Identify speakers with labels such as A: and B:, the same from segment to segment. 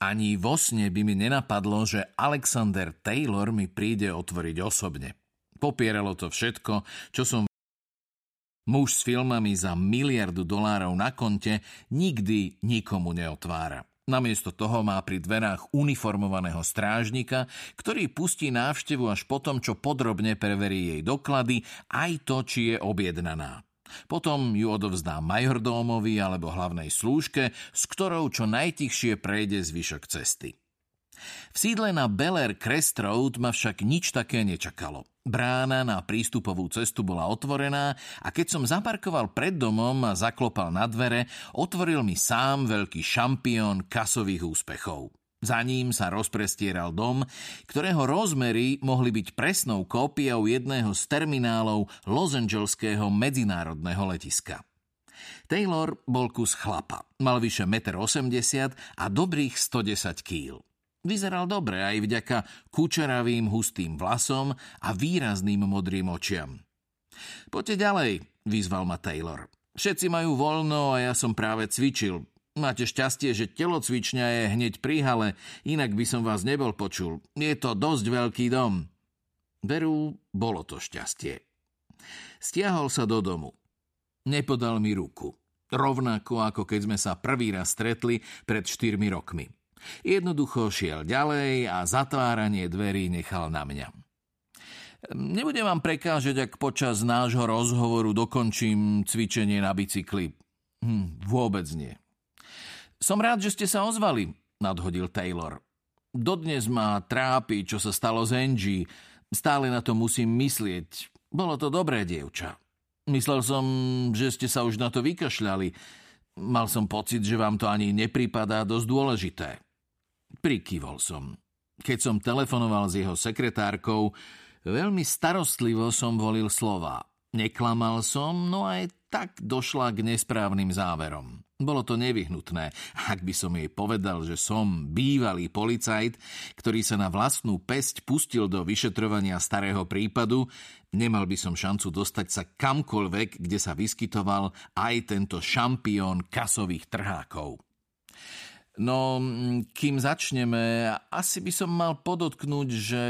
A: Ani vo sne by mi nenapadlo, že Alexander Taylor mi príde otvoriť osobne. Popieralo to všetko, čo som Muž s filmami za miliardu dolárov na konte nikdy nikomu neotvára. Namiesto toho má pri dverách uniformovaného strážnika, ktorý pustí návštevu až potom, čo podrobne preverí jej doklady, aj to, či je objednaná. Potom ju odovzdá majordómovi alebo hlavnej slúžke, s ktorou čo najtichšie prejde zvyšok cesty. V sídle na Bel Air Crest Road ma však nič také nečakalo. Brána na prístupovú cestu bola otvorená a keď som zaparkoval pred domom a zaklopal na dvere, otvoril mi sám veľký šampión kasových úspechov. Za ním sa rozprestieral dom, ktorého rozmery mohli byť presnou kópiou jedného z terminálov Los Angeleského medzinárodného letiska. Taylor bol kus chlapa. Mal vyše 1,80 m a dobrých 110 kg. Vyzeral dobre aj vďaka kučeravým hustým vlasom a výrazným modrým očiam. Poďte ďalej, vyzval ma Taylor. Všetci majú voľno a ja som práve cvičil. Máte šťastie, že telocvičňa je hneď pri hale, inak by som vás nebol počul. Je to dosť veľký dom. Veru, bolo to šťastie. Stiahol sa do domu. Nepodal mi ruku. Rovnako ako keď sme sa prvý raz stretli pred štyrmi rokmi. Jednoducho šiel ďalej a zatváranie dverí nechal na mňa. Nebudem vám prekážať, ak počas nášho rozhovoru dokončím cvičenie na bicykli. Hm, vôbec nie. Som rád, že ste sa ozvali, nadhodil Taylor. Dodnes ma trápi, čo sa stalo z Angie. Stále na to musím myslieť. Bolo to dobré, dievča. Myslel som, že ste sa už na to vykašľali. Mal som pocit, že vám to ani nepripadá dosť dôležité. Prikyvol som. Keď som telefonoval s jeho sekretárkou, veľmi starostlivo som volil slova. Neklamal som, no aj tak došla k nesprávnym záverom. Bolo to nevyhnutné, ak by som jej povedal, že som bývalý policajt, ktorý sa na vlastnú pesť pustil do vyšetrovania starého prípadu, nemal by som šancu dostať sa kamkoľvek, kde sa vyskytoval aj tento šampión kasových trhákov. No, kým začneme, asi by som mal podotknúť, že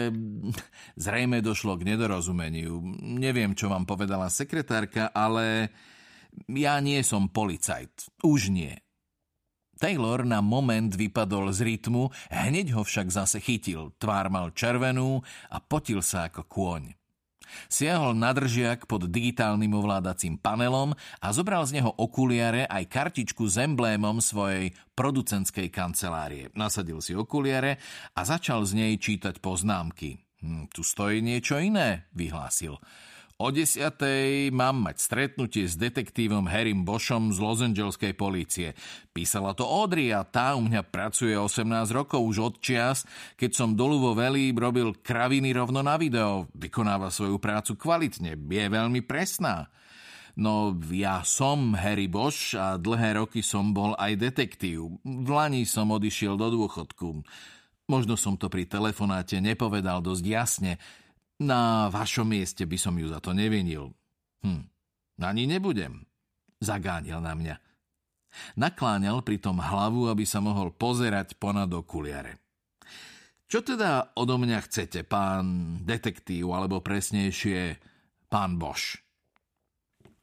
A: zrejme došlo k nedorozumeniu. Neviem, čo vám povedala sekretárka, ale ja nie som policajt. Už nie. Taylor na moment vypadol z rytmu, hneď ho však zase chytil. Tvár mal červenú a potil sa ako kôň. Siahol na držiak pod digitálnym ovládacím panelom a zobral z neho okuliare aj kartičku s emblémom svojej producentskej kancelárie. Nasadil si okuliare a začal z nej čítať poznámky. Hm, tu stojí niečo iné, vyhlásil. O desiatej mám mať stretnutie s detektívom Harrym Boschom z Los Angeleskej polície. Písala to Audrey a tá u mňa pracuje 18 rokov už od čias, keď som dolu vo Veli robil kraviny rovno na video. Vykonáva svoju prácu kvalitne, je veľmi presná. No ja som Harry Bosch a dlhé roky som bol aj detektív. V Lani som odišiel do dôchodku. Možno som to pri telefonáte nepovedal dosť jasne, na vašom mieste by som ju za to nevinil. Hm, ani nebudem. Zagánil na mňa. Nakláňal pritom hlavu, aby sa mohol pozerať ponad okuliare. Čo teda odo mňa chcete, pán detektív, alebo presnejšie, pán Bosch?